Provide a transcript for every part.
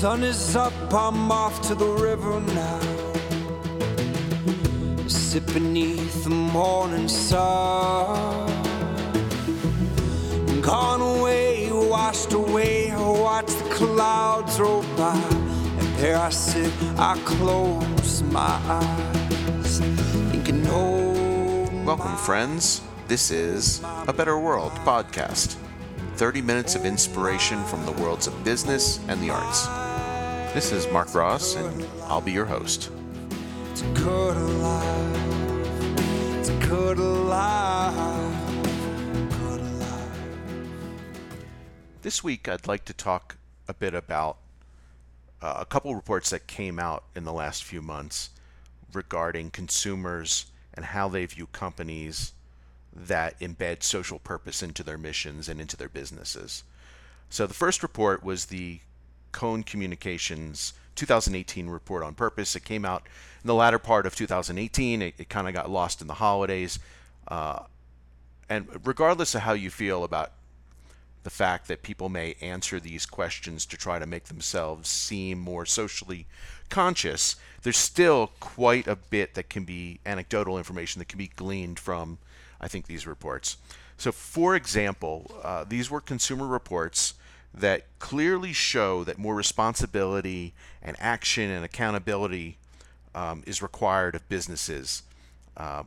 sun is up, I'm off to the river now. Sit beneath the morning sun. Gone away, washed away, watch the clouds roll by. And there I sit, I close my eyes, thinking, oh. Welcome, friends. This is A Better World podcast. 30 minutes of inspiration from the worlds of business and the arts. This is Mark Ross, and I'll be your host. It's good alive. It's good alive. Good alive. This week, I'd like to talk a bit about uh, a couple reports that came out in the last few months regarding consumers and how they view companies that embed social purpose into their missions and into their businesses. So, the first report was the Cone Communications 2018 report on purpose. It came out in the latter part of 2018. It, it kind of got lost in the holidays. Uh, and regardless of how you feel about the fact that people may answer these questions to try to make themselves seem more socially conscious, there's still quite a bit that can be anecdotal information that can be gleaned from, I think, these reports. So, for example, uh, these were consumer reports that clearly show that more responsibility and action and accountability um, is required of businesses. Uh,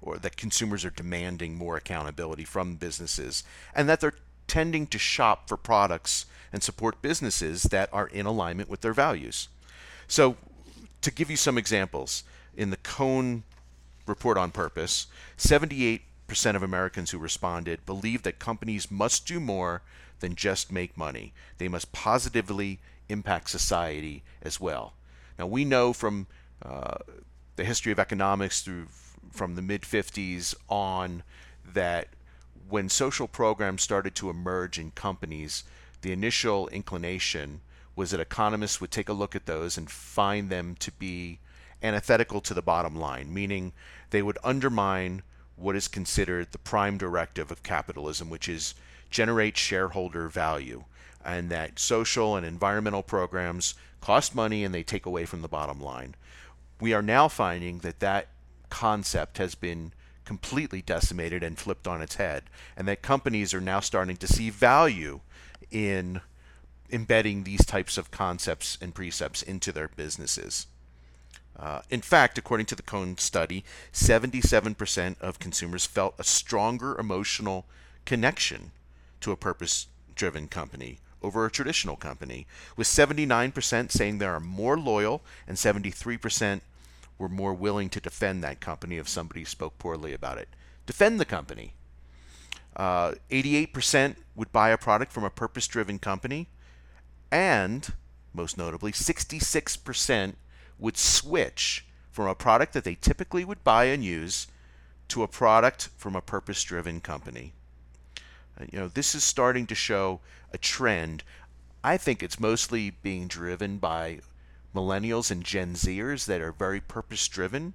or that consumers are demanding more accountability from businesses, and that they're tending to shop for products and support businesses that are in alignment with their values. So, to give you some examples, in the Cone report on purpose, 78% of Americans who responded believe that companies must do more than just make money. They must positively impact society as well. Now, we know from uh, the history of economics through from the mid 50s on that when social programs started to emerge in companies, the initial inclination was that economists would take a look at those and find them to be antithetical to the bottom line, meaning they would undermine what is considered the prime directive of capitalism, which is generate shareholder value, and that social and environmental programs cost money and they take away from the bottom line. We are now finding that that concept has been completely decimated and flipped on its head, and that companies are now starting to see value in embedding these types of concepts and precepts into their businesses. Uh, in fact, according to the Cone study, 77% of consumers felt a stronger emotional connection to a purpose driven company over a traditional company, with 79% saying they are more loyal and 73% were more willing to defend that company if somebody spoke poorly about it. Defend the company. Uh, 88% would buy a product from a purpose driven company, and most notably, 66% would switch from a product that they typically would buy and use to a product from a purpose driven company. Uh, you know, this is starting to show a trend. I think it's mostly being driven by millennials and Gen Zers that are very purpose driven.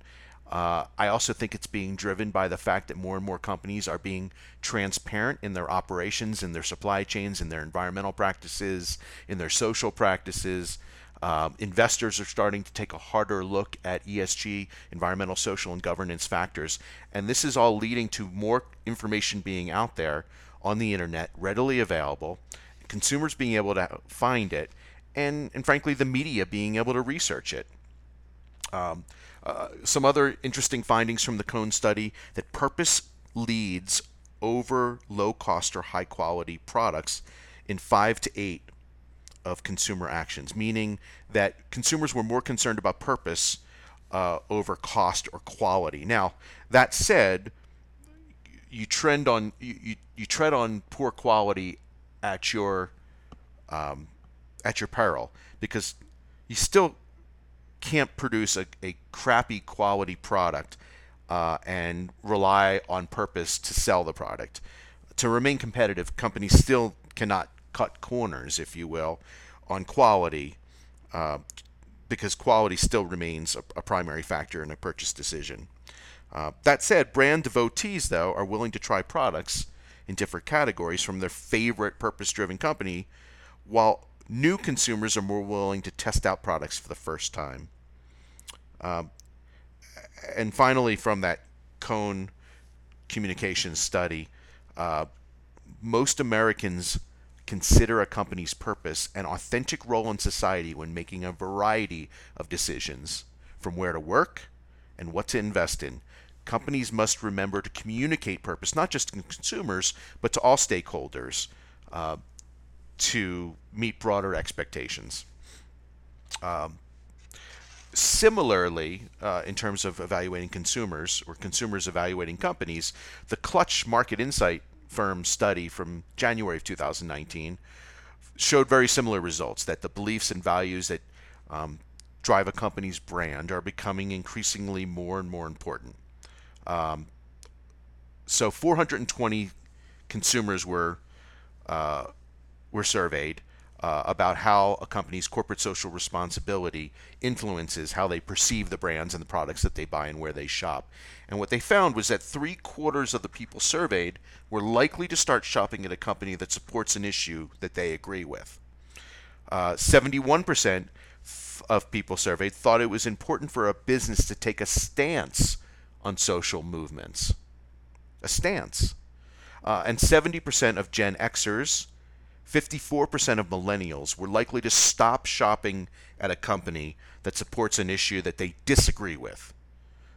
Uh, I also think it's being driven by the fact that more and more companies are being transparent in their operations, in their supply chains, in their environmental practices, in their social practices. Um, investors are starting to take a harder look at ESG, environmental, social, and governance factors. And this is all leading to more information being out there on the internet, readily available, consumers being able to find it, and, and frankly, the media being able to research it. Um, uh, some other interesting findings from the Cone study that purpose leads over low cost or high quality products in five to eight of consumer actions, meaning that consumers were more concerned about purpose uh, over cost or quality. Now, that said, you trend on you, you, you tread on poor quality at your um, at your peril because you still can't produce a, a crappy quality product uh, and rely on purpose to sell the product. To remain competitive, companies still cannot cut corners, if you will, on quality uh, because quality still remains a, a, primary factor in a purchase decision. Uh, that said, brand devotees, though, are willing to try products in different categories from their favorite purpose driven company while new consumers are more willing to test out products for the first time. Um, and finally, from that Cone Communications study, uh, most Americans consider a company's purpose an authentic role in society when making a variety of decisions, from where to work and what to invest in. Companies must remember to communicate purpose, not just to consumers, but to all stakeholders uh, to meet broader expectations. Um, similarly, uh, in terms of evaluating consumers or consumers evaluating companies, the Clutch Market Insight firm study from January of 2019 showed very similar results that the beliefs and values that um, drive a company's brand are becoming increasingly more and more important. Um, so 420 consumers were uh, were surveyed uh, about how a company's corporate social responsibility influences how they perceive the brands and the products that they buy and where they shop. And what they found was that three quarters of the people surveyed were likely to start shopping at a company that supports an issue that they agree with. Uh, 71% of people surveyed thought it was important for a business to take a stance on social movements. A stance. Uh, and 70% of Gen Xers 54% of millennials were likely to stop shopping at a company that supports an issue that they disagree with.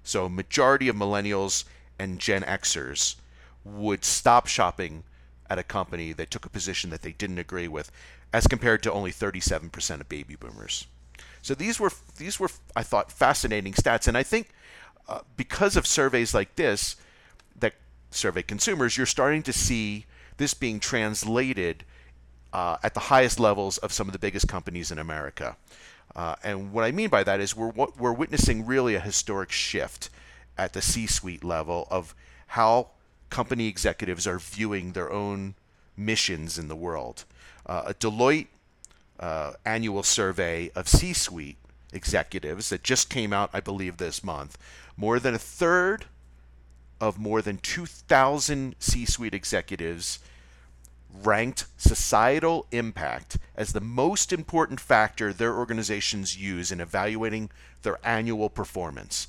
So, a majority of millennials and Gen Xers would stop shopping at a company that took a position that they didn't agree with, as compared to only 37% of baby boomers. So these were these were I thought fascinating stats, and I think because of surveys like this that survey consumers, you're starting to see this being translated uh, at the highest levels of some of the biggest companies in America. Uh, and what I mean by that is we're we're witnessing really a historic shift at the C-suite level of how company executives are viewing their own missions in the world. Uh, a Deloitte uh, annual survey of C-suite executives that just came out, I believe, this month, more than a third of more than 2,000 C-suite executives ranked societal impact as the most important factor their organizations use in evaluating their annual performance.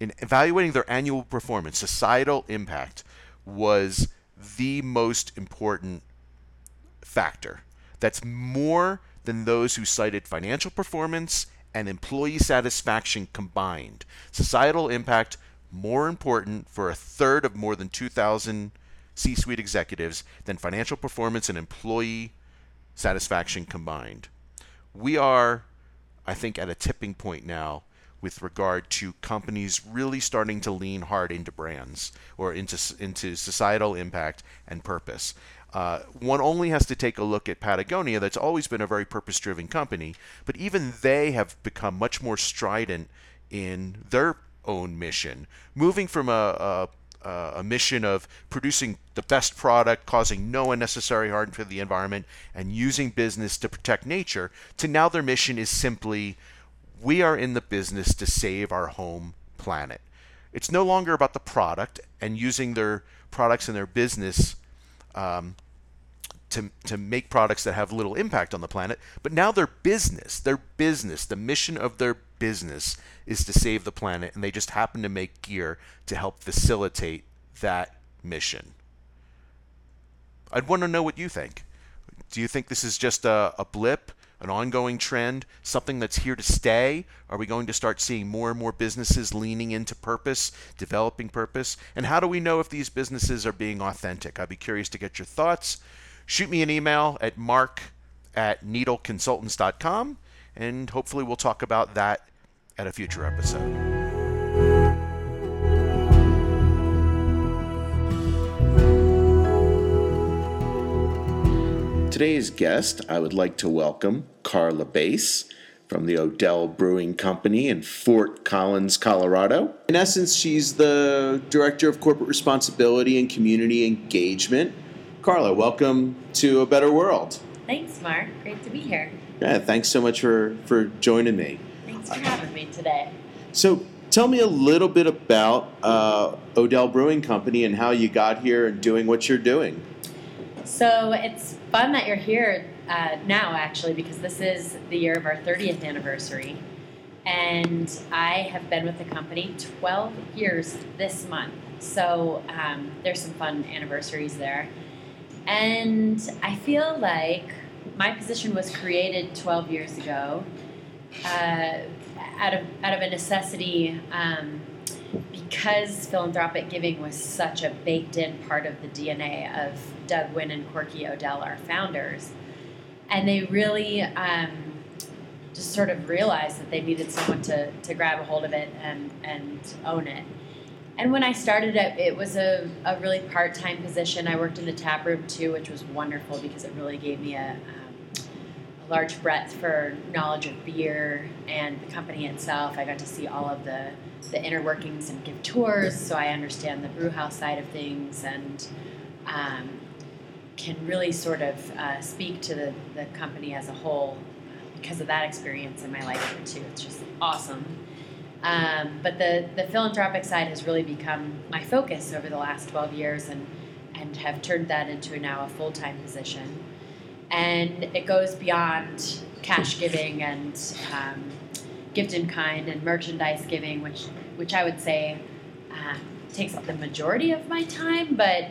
In evaluating their annual performance, societal impact was the most important factor. That's more than those who cited financial performance and employee satisfaction combined. Societal impact more important for a third of more than 2,000 C suite executives than financial performance and employee satisfaction combined. We are, I think, at a tipping point now with regard to companies really starting to lean hard into brands or into, into societal impact and purpose. Uh, one only has to take a look at Patagonia, that's always been a very purpose driven company, but even they have become much more strident in their own mission, moving from a, a a mission of producing the best product, causing no unnecessary harm to the environment, and using business to protect nature, to now their mission is simply we are in the business to save our home planet. It's no longer about the product and using their products and their business um, to, to make products that have little impact on the planet, but now their business, their business, the mission of their business is to save the planet, and they just happen to make gear to help facilitate that mission. I'd want to know what you think. Do you think this is just a, a blip, an ongoing trend, something that's here to stay? Are we going to start seeing more and more businesses leaning into purpose, developing purpose? And how do we know if these businesses are being authentic? I'd be curious to get your thoughts shoot me an email at mark at needleconsultants.com, and hopefully we'll talk about that at a future episode. Today's guest, I would like to welcome Karla Baise from the Odell Brewing Company in Fort Collins, Colorado. In essence, she's the Director of Corporate Responsibility and Community Engagement Karla, welcome to A Better World. Thanks, Mark. Great to be here. Yeah, thanks so much for, for joining me. Thanks for having me today. So, tell me a little bit about uh, Odell Brewing Company and how you got here and doing what you're doing. So it's fun that you're here uh, now, actually, because this is the year of our 30th anniversary. And I have been with the company 12 years this month. So um, there's some fun anniversaries there. And I feel like my position was created 12 years ago uh, out, of, out of a necessity um, because philanthropic giving was such a baked in part of the DNA of Doug Wynne and Corky Odell, our founders. And they really um, just sort of realized that they needed someone to, to grab a hold of it and, and own it. And when I started it, it was a, a really part time position. I worked in the tap room too, which was wonderful because it really gave me a, um, a large breadth for knowledge of beer and the company itself. I got to see all of the, the inner workings and give tours, so I understand the brew house side of things and um, can really sort of uh, speak to the, the company as a whole because of that experience in my life too. It's just awesome. Um, but the, the philanthropic side has really become my focus over the last 12 years and, and have turned that into now a full time position. And it goes beyond cash giving and um, gift in kind and merchandise giving, which, which I would say um, takes up the majority of my time. But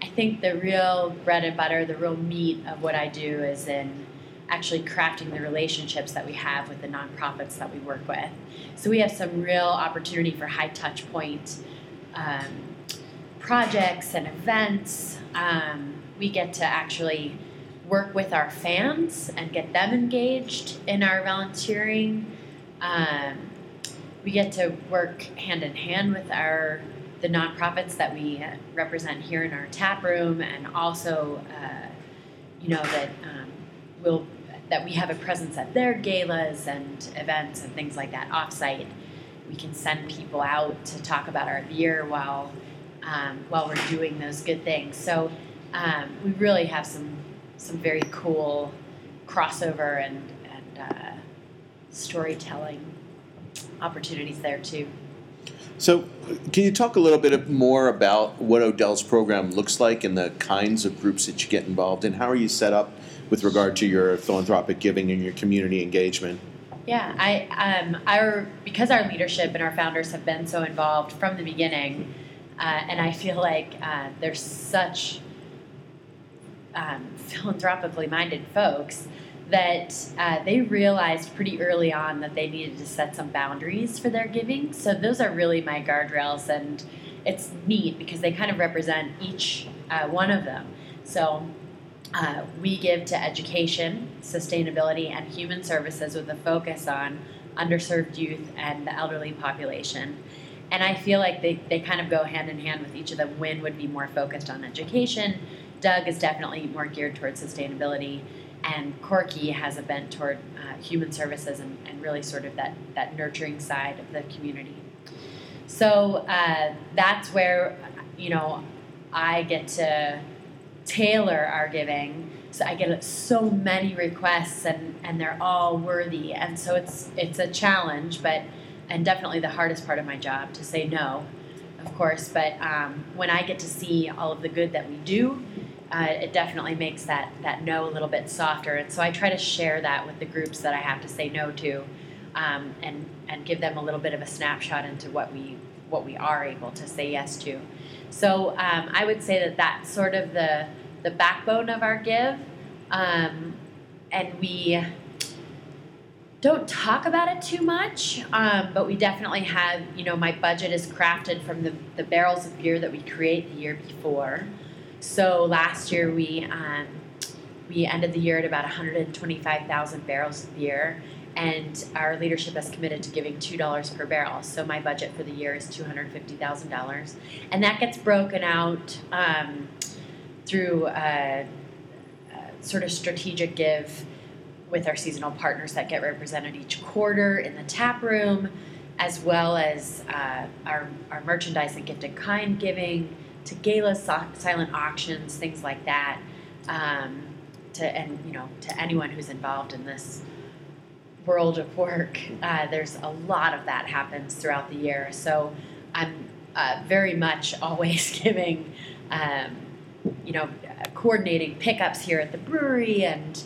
I think the real bread and butter, the real meat of what I do is in actually crafting the relationships that we have with the nonprofits that we work with. So we have some real opportunity for high touch point um, projects and events. Um, we get to actually work with our fans and get them engaged in our volunteering. Um, we get to work hand in hand with our the nonprofits that we represent here in our tap room, and also, uh, you know, that we'll that we have a presence at their galas and events and things like that offsite. We can send people out to talk about our beer while um, while we're doing those good things. So um, we really have some some very cool crossover and and uh, storytelling opportunities there too. So, can you talk a little bit more about what Odell's program looks like and the kinds of groups that you get involved in? How are you set up with regard to your philanthropic giving and your community engagement? Yeah, I um, our because our leadership and our founders have been so involved from the beginning, uh, and I feel like uh, there's such um, philanthropically minded folks that uh, they realized pretty early on that they needed to set some boundaries for their giving. So those are really my guardrails, and it's neat because they kind of represent each uh, one of them. So uh, we give to education, sustainability, and human services with a focus on underserved youth and the elderly population. And I feel like they, they kind of go hand in hand with each of them. Wynne would be more focused on education. Doug is definitely more geared towards sustainability and Corky has a bent toward uh, human services and, and really sort of that, that nurturing side of the community. So uh, that's where, you know, I get to tailor our giving. So I get so many requests and, and they're all worthy. And so it's, it's a challenge, but, and definitely the hardest part of my job to say no, of course. But um, when I get to see all of the good that we do, uh, it definitely makes that that no a little bit softer. And so I try to share that with the groups that I have to say no to, um, and and give them a little bit of a snapshot into what we what we are able to say yes to. So um, I would say that that's sort of the the backbone of our give, um, and we don't talk about it too much, um, but we definitely have, you know, my budget is crafted from the, the barrels of beer that we create the year before. So last year we um, we ended the year at about 125,000 barrels of beer, and our leadership has committed to giving two dollars per barrel. So my budget for the year is two hundred fifty thousand dollars, and that gets broken out um, through a, a sort of strategic give with our seasonal partners that get represented each quarter in the tap room, as well as uh, our our merchandise and gift in kind giving to gala silent auctions, things like that. Um, to and you know to anyone who's involved in this world of work, uh, there's a lot of that happens throughout the year. So I'm uh, very much always giving um, you know, coordinating pickups here at the brewery and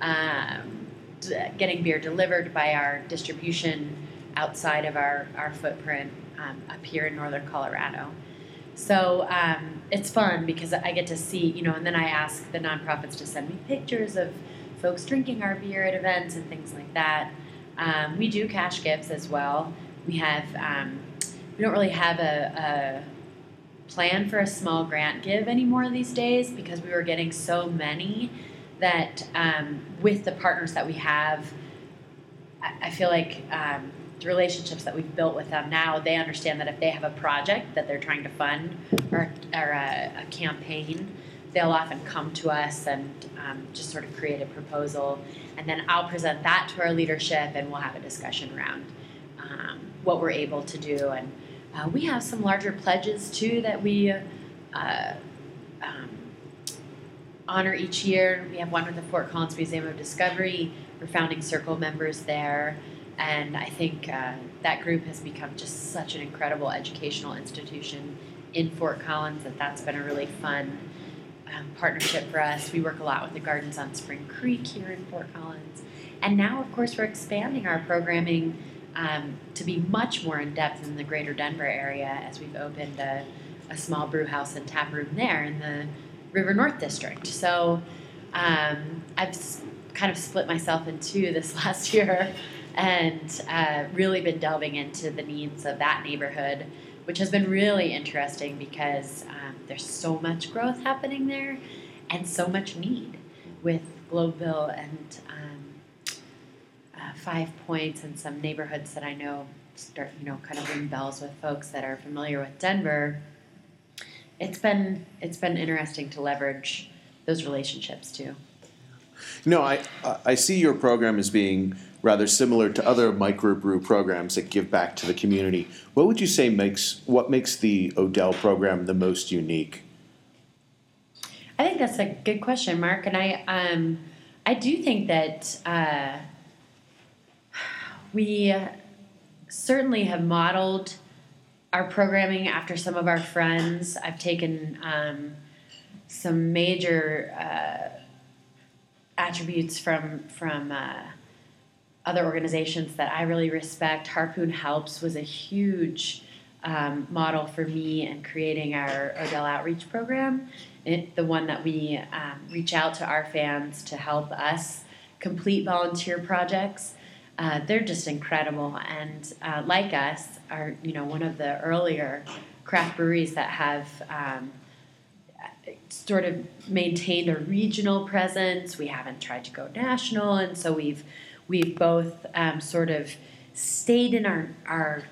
um, getting beer delivered by our distribution outside of our, our footprint um, up here in northern Colorado. So um, it's fun because I get to see, you know, and then I ask the nonprofits to send me pictures of folks drinking our beer at events and things like that. Um, we do cash gifts as well. We have, um, we don't really have a, a plan for a small grant give anymore these days because we were getting so many that um, with the partners that we have, I, I feel like um, the relationships that we've built with them now, they understand that if they have a project that they're trying to fund or, or a, a campaign, they'll often come to us and um, just sort of create a proposal. And then I'll present that to our leadership and we'll have a discussion around um, what we're able to do. And uh, we have some larger pledges too that we uh, um, honor each year. We have one with the Fort Collins Museum of Discovery. We're founding circle members there. And I think uh, that group has become just such an incredible educational institution in Fort Collins that that's been a really fun um, partnership for us. We work a lot with the Gardens on Spring Creek here in Fort Collins. And now, of course, we're expanding our programming um, to be much more in depth in the greater Denver area as we've opened a, a small brew house and tap room there in the River North District. So um, I've kind of split myself in two this last year and uh, really been delving into the needs of that neighborhood, which has been really interesting because um, there's so much growth happening there and so much need with Globeville and um, uh, Five Points and some neighborhoods that I know start, you know, kind of ring bells with folks that are familiar with Denver. It's been it's been interesting to leverage those relationships too. No, I, I see your program as being rather similar to other microbrew programs that give back to the community. What would you say makes, what makes the Odell program the most unique? I think that's a good question, Mark, and I um, I do think that uh, we certainly have modeled our programming after some of our friends. I've taken um, some major uh, attributes from from uh, other organizations that I really respect. Harpoon Helps was a huge um, model for me in creating our Odell Outreach program. It, the one that we um, reach out to our fans to help us complete volunteer projects. Uh, they're just incredible, and uh, like us, are you know one of the earlier craft breweries that have um, sort of maintained a regional presence. We haven't tried to go national, and so we've we've both um, sort of stayed in our our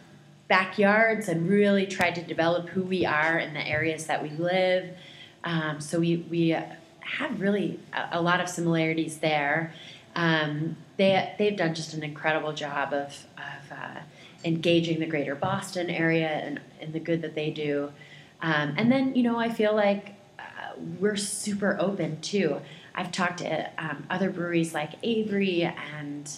backyards and really tried to develop who we are in the areas that we live. Um, so we we have really a, a lot of similarities there. Um, they they've done just an incredible job of of uh, engaging the greater Boston area and, and the good that they do. Um, and then you know I feel like uh, we're super open too. I've talked to um, other breweries like Avery and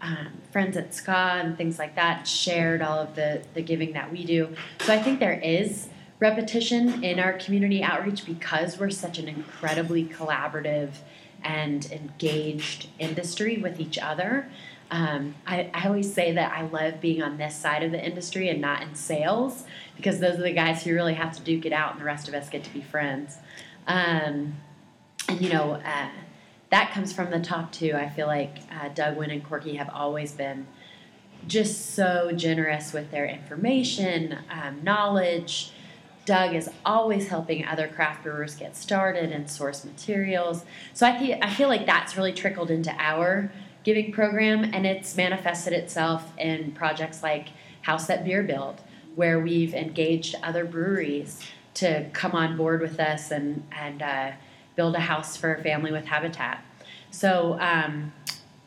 um, friends at SCA and things like that, shared all of the, the giving that we do. So I think there is repetition in our community outreach because we're such an incredibly collaborative and engaged industry with each other. Um, I, I always say that I love being on this side of the industry and not in sales because those are the guys who really have to duke it out and the rest of us get to be friends. Um, and you know, uh, that comes from the top too. I feel like uh, Doug Wynne and Corky have always been just so generous with their information, um, knowledge. Doug is always helping other craft brewers get started and source materials. So I feel, I feel like that's really trickled into our giving program, and it's manifested itself in projects like House That Beer Built, where we've engaged other breweries to come on board with us and and uh, build a house for a family with habitat. So um,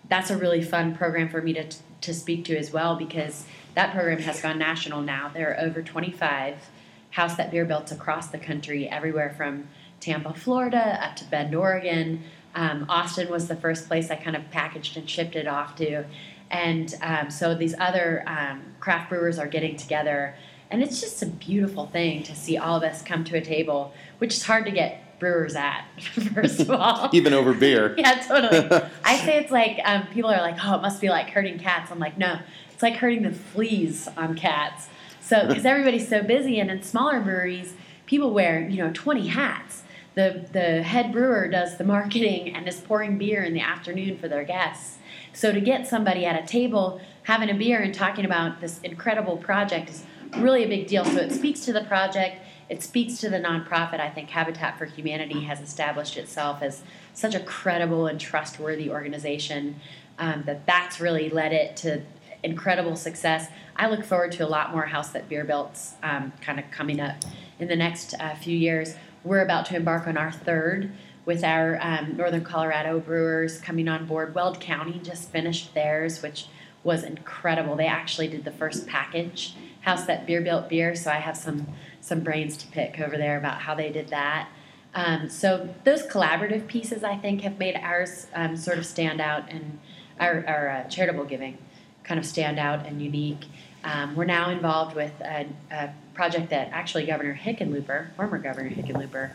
that's a really fun program for me to to speak to as well because that program has gone national now. There are over 25 house that beer built across the country, everywhere from Tampa, Florida, up to Bend, Oregon. Um, Austin was the first place I kind of packaged and shipped it off to. And um, so these other um, craft brewers are getting together. And it's just a beautiful thing to see all of us come to a table, which is hard to get brewers at, first of all. Even over beer. yeah, totally. I say it's like um, people are like, oh, it must be like herding cats. I'm like, no, it's like herding the fleas on cats. So because everybody's so busy, and in smaller breweries, people wear you know 20 hats. The the head brewer does the marketing and is pouring beer in the afternoon for their guests. So to get somebody at a table having a beer and talking about this incredible project is really a big deal. So it speaks to the project. It speaks to the nonprofit. I think Habitat for Humanity has established itself as such a credible and trustworthy organization um, that that's really led it to incredible success. I look forward to a lot more House That Beer Built's um, kind of coming up in the next uh, few years. We're about to embark on our third with our um, Northern Colorado brewers coming on board. Weld County just finished theirs, which was incredible. They actually did the first package, House That Beer Built beer. So I have some some brains to pick over there about how they did that. Um, so those collaborative pieces, I think, have made ours um, sort of stand out and our, our uh, charitable giving kind of stand out and unique. Um, we're now involved with a, a, project that actually Governor Hickenlooper, former Governor Hickenlooper,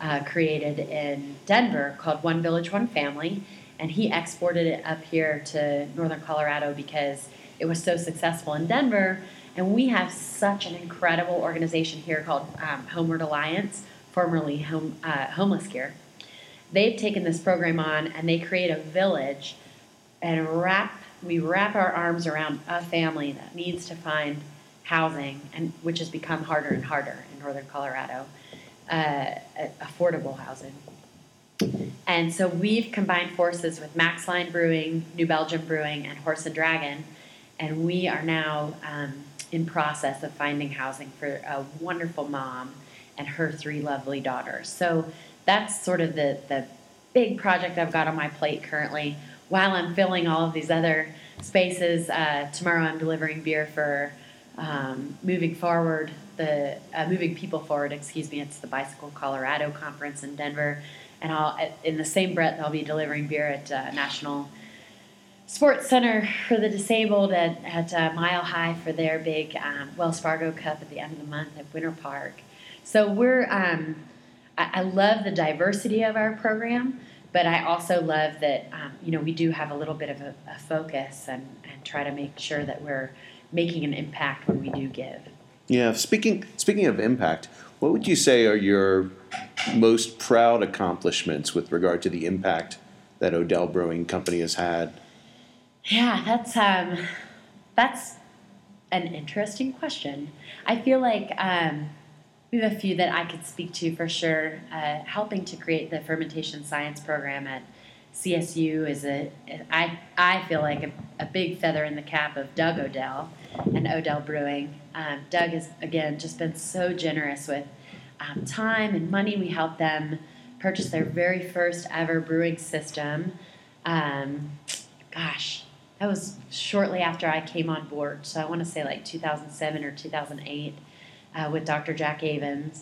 uh, created in Denver called One Village, One Family, and he exported it up here to northern Colorado because it was so successful in Denver. And we have such an incredible organization here called um, Homeward Alliance, formerly Home, uh, Homeless Gear. They've taken this program on and they create a village and wrap we wrap our arms around a family that needs to find housing and which has become harder and harder in northern Colorado, uh, affordable housing. And so we've combined forces with Maxline Brewing, New Belgium Brewing, and Horse and Dragon, and we are now um, in process of finding housing for a wonderful mom and her three lovely daughters. So that's sort of the the big project I've got on my plate currently. While I'm filling all of these other spaces, uh, tomorrow I'm delivering beer for um, moving forward the uh, moving people forward. Excuse me. It's the Bicycle Colorado conference in Denver and I'll in the same breath I'll be delivering beer at uh, National Sports Center for the disabled at, at uh, Mile High for their big um, Wells Fargo Cup at the end of the month at Winter Park. So we're um, I, I, love the diversity of our program, but I also love that um, you know we do have a little bit of a, a focus and, and try to make sure that we're making an impact when we do give. Yeah, speaking speaking of impact, what would you say are your most proud accomplishments with regard to the impact that Odell Brewing Company has had? Yeah, that's um, that's an interesting question. I feel like um, we have a few that I could speak to for sure. Uh, helping to create the fermentation science program at CSU is a I I feel like a, a big feather in the cap of Doug Odell and Odell Brewing. Um, Doug has again just been so generous with um, time and money. We helped them purchase their very first ever brewing system. Um, gosh, that was shortly after I came on board. So I want to say like 2007 or 2008 uh, with Dr. Jack Avens.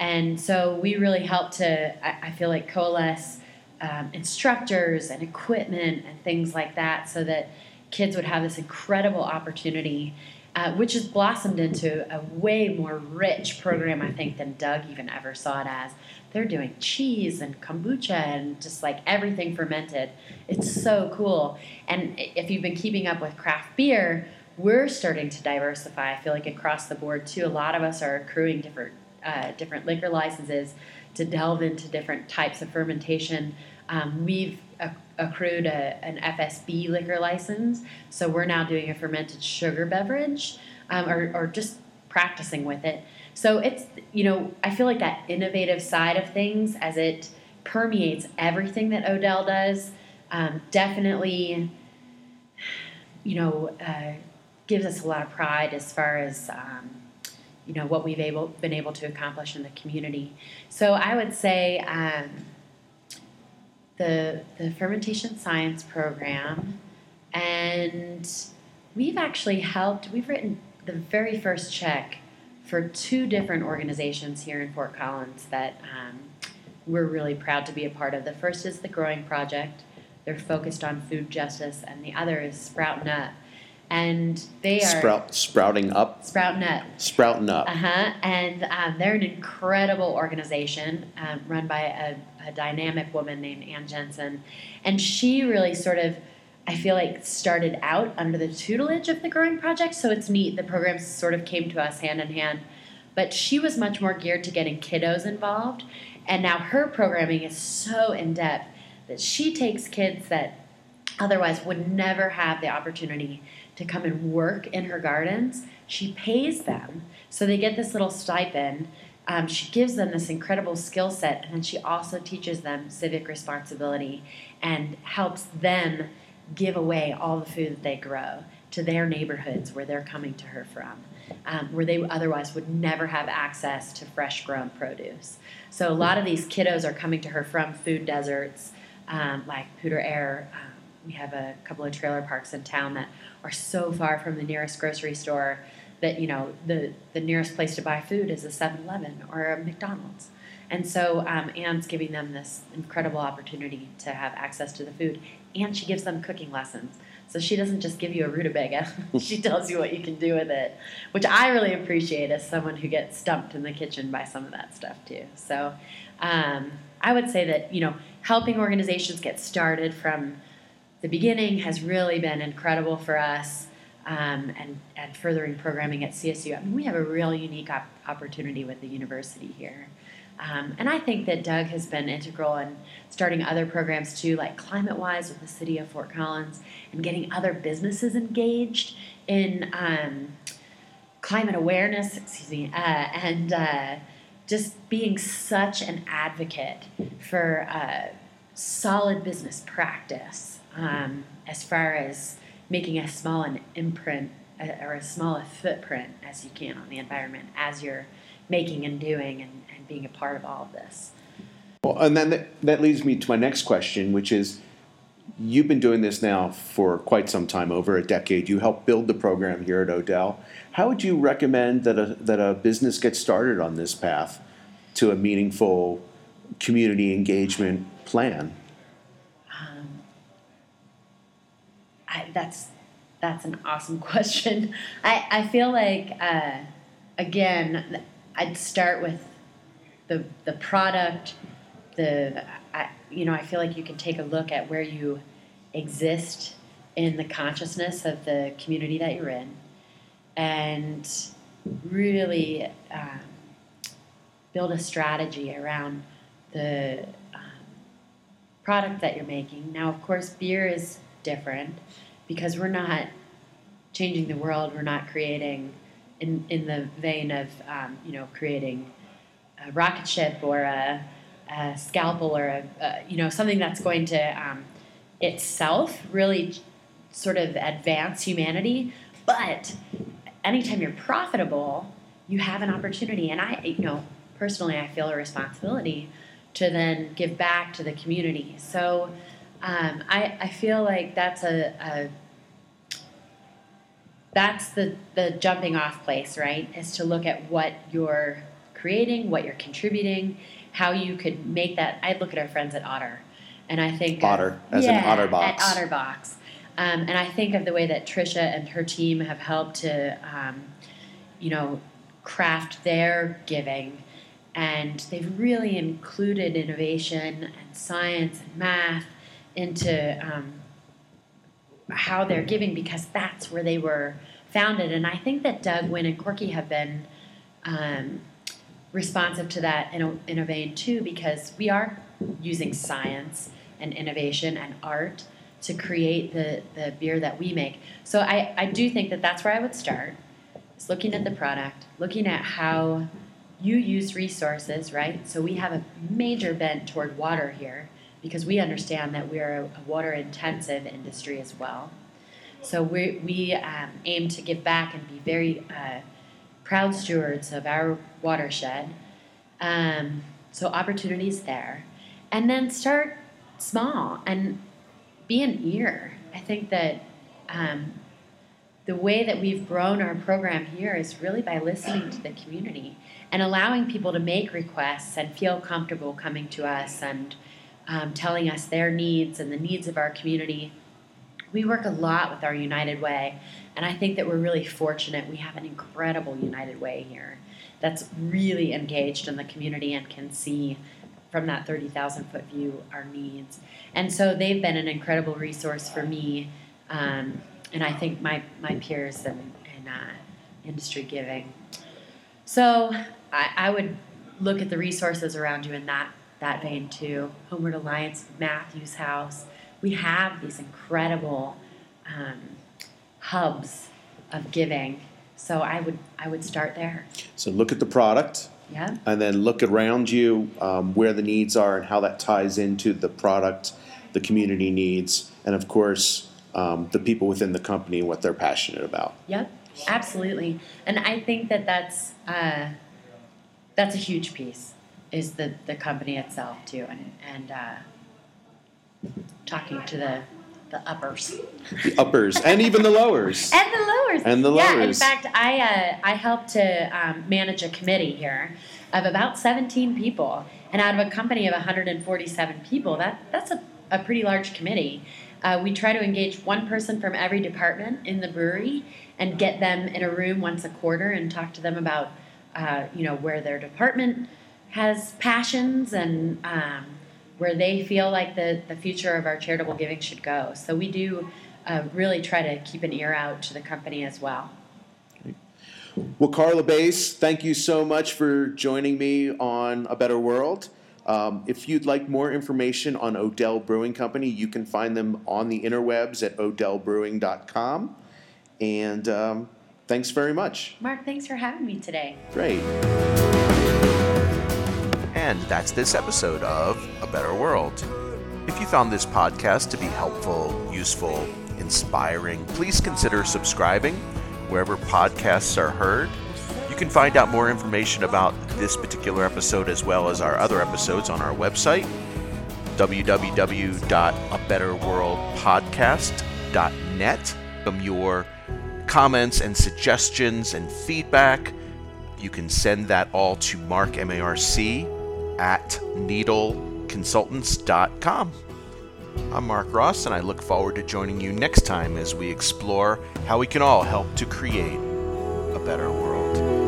And so we really helped to, I, I feel like, coalesce um, instructors and equipment and things like that so that kids would have this incredible opportunity uh, which has blossomed into a way more rich program, I think, than Doug even ever saw it as. They're doing cheese and kombucha and just like everything fermented. It's so cool. And if you've been keeping up with craft beer, we're starting to diversify. I feel like across the board too. A lot of us are accruing different uh, different liquor licenses to delve into different types of fermentation. Um, we've accrued a, an FSB liquor license, so we're now doing a fermented sugar beverage, um, or, or just practicing with it. So it's you know I feel like that innovative side of things as it permeates everything that Odell does, um, definitely, you know, uh, gives us a lot of pride as far as. Um, you know what we've able been able to accomplish in the community. So I would say um, the, the fermentation science program, and we've actually helped, we've written the very first check for two different organizations here in Fort Collins that um, we're really proud to be a part of. The first is the Growing Project, they're focused on food justice, and the other is Sprouting Up. and they are Sprout, sprouting up, sprouting up. sprouting up. Uh huh. And um, they're an incredible organization um, run by a, a dynamic woman named Ann Jensen. And she really sort of, I feel like, started out under the tutelage of the Growing Project. So it's neat. The programs sort of came to us hand in hand. But she was much more geared to getting kiddos involved. And now her programming is so in depth that she takes kids that otherwise would never have the opportunity to come and work in her gardens. She pays them, so they get this little stipend. Um, she gives them this incredible skill set, and then she also teaches them civic responsibility and helps them give away all the food that they grow to their neighborhoods where they're coming to her from, um, where they otherwise would never have access to fresh grown produce. So a lot of these kiddos are coming to her from food deserts um, like Poudre Air. Um, we have a couple of trailer parks in town that are so far from the nearest grocery store that you know the the nearest place to buy food is a 7-Eleven or a McDonald's. And so um, Ann's giving them this incredible opportunity to have access to the food, and she gives them cooking lessons. So she doesn't just give you a rutabaga; she tells you what you can do with it, which I really appreciate as someone who gets stumped in the kitchen by some of that stuff too. So um, I would say that you know helping organizations get started from the beginning has really been incredible for us. Um, and, and furthering programming at CSU. I mean, we have a real unique op- opportunity with the university here. Um, and I think that Doug has been integral in starting other programs too, like Climate Wise with the city of Fort Collins, and getting other businesses engaged in um, climate awareness, excuse me, uh, and uh, just being such an advocate for uh, solid business practice um, as far as making as small an imprint uh, or as small a footprint as you can on the environment as you're making and doing and, and being a part of all of this. Well, and then that, that leads me to my next question, which is you've been doing this now for quite some time, over a decade. You helped build the program here at Odell. How would you recommend that a, that a business get started on this path to a meaningful community engagement plan? Um, I, that's that's an awesome question. I, I feel like uh, again, I'd start with the the product. The I, you know I feel like you can take a look at where you exist in the consciousness of the community that you're in, and really um, build a strategy around the um, product that you're making. Now, of course, beer is different because we're not changing the world. We're not creating in in the vein of um, you know creating a rocket ship or a, a scalpel or a, a, you know something that's going to um, itself really sort of advance humanity. But anytime you're profitable, you have an opportunity, and I you know personally I feel a responsibility to then give back to the community. So. Um, I, I feel like that's a, a that's the, the jumping off place, right? Is to look at what you're creating, what you're contributing, how you could make that. I look at our friends at Otter, and I think Otter, as yeah, in OtterBox. At OtterBox. Um, and I think of the way that Trisha and her team have helped to, um, you know, craft their giving, and they've really included innovation and science and math into um, how they're giving because that's where they were founded. And I think that Doug, Wynne, and Corky have been um, responsive to that in a, in a vein too because we are using science and innovation and art to create the, the beer that we make. So I, I do think that that's where I would start, is looking at the product, looking at how you use resources, right? So we have a major bent toward water here because we understand that we're a, a water intensive industry as well. So we, we um, aim to give back and be very uh, proud stewards of our watershed. Um, so opportunities there. And then start small and be an ear. I think that um, the way that we've grown our program here is really by listening to the community and allowing people to make requests and feel comfortable coming to us and um, telling us their needs and the needs of our community we work a lot with our United Way, and I think that we're really fortunate. We have an incredible United Way here that's really engaged in the community and can see from that 30,000 foot view our needs. And so they've been an incredible resource for me, um, and I think my, my peers in, in uh, industry giving. So I, I would look at the resources around you in that, that vein too. Homeward Alliance, Matthews House. We have these incredible um, hubs of giving. So I would I would start there. So look at the product, Yeah. and then look around you um, where the needs are and how that ties into the product, the community needs, and of course um, the people within the company and what they're passionate about. Yep. Absolutely. And I think that that's uh, that's a huge piece is the the company itself too, and and uh, talking to the the uppers. The uppers and even the lowers. And the lowers. And the Yeah, in fact, I uh, I helped to um, manage a committee here of about 17 people, and out of a company of 147 people, that that's a, a pretty large committee. Uh, we try to engage one person from every department in the brewery and get them in a room once a quarter and talk to them about uh, you know where their department has passions and um, where they feel like the, the future of our charitable giving should go. So we do uh, really try to keep an ear out to the company as well. Well, Karla Baise, thank you so much for joining me on A Better World. Um, if you'd like more information on Odell Brewing Company, you can find them on the interwebs at odellbrewing.com. And um, thanks very much. Marc, thanks for having me today. Great. And that's this episode of A Better World. If you found this podcast to be helpful, useful, inspiring, please consider subscribing wherever podcasts are heard. You can find out more information about this particular episode as well as our other episodes on our website, www.abetterworldpodcast.net. From your comments and suggestions and feedback, you can send that all to Marc, M A R C, at needleconsultants.com. I'm Marc Ross, and I look forward to joining you next time as we explore how we can all help to create a better world.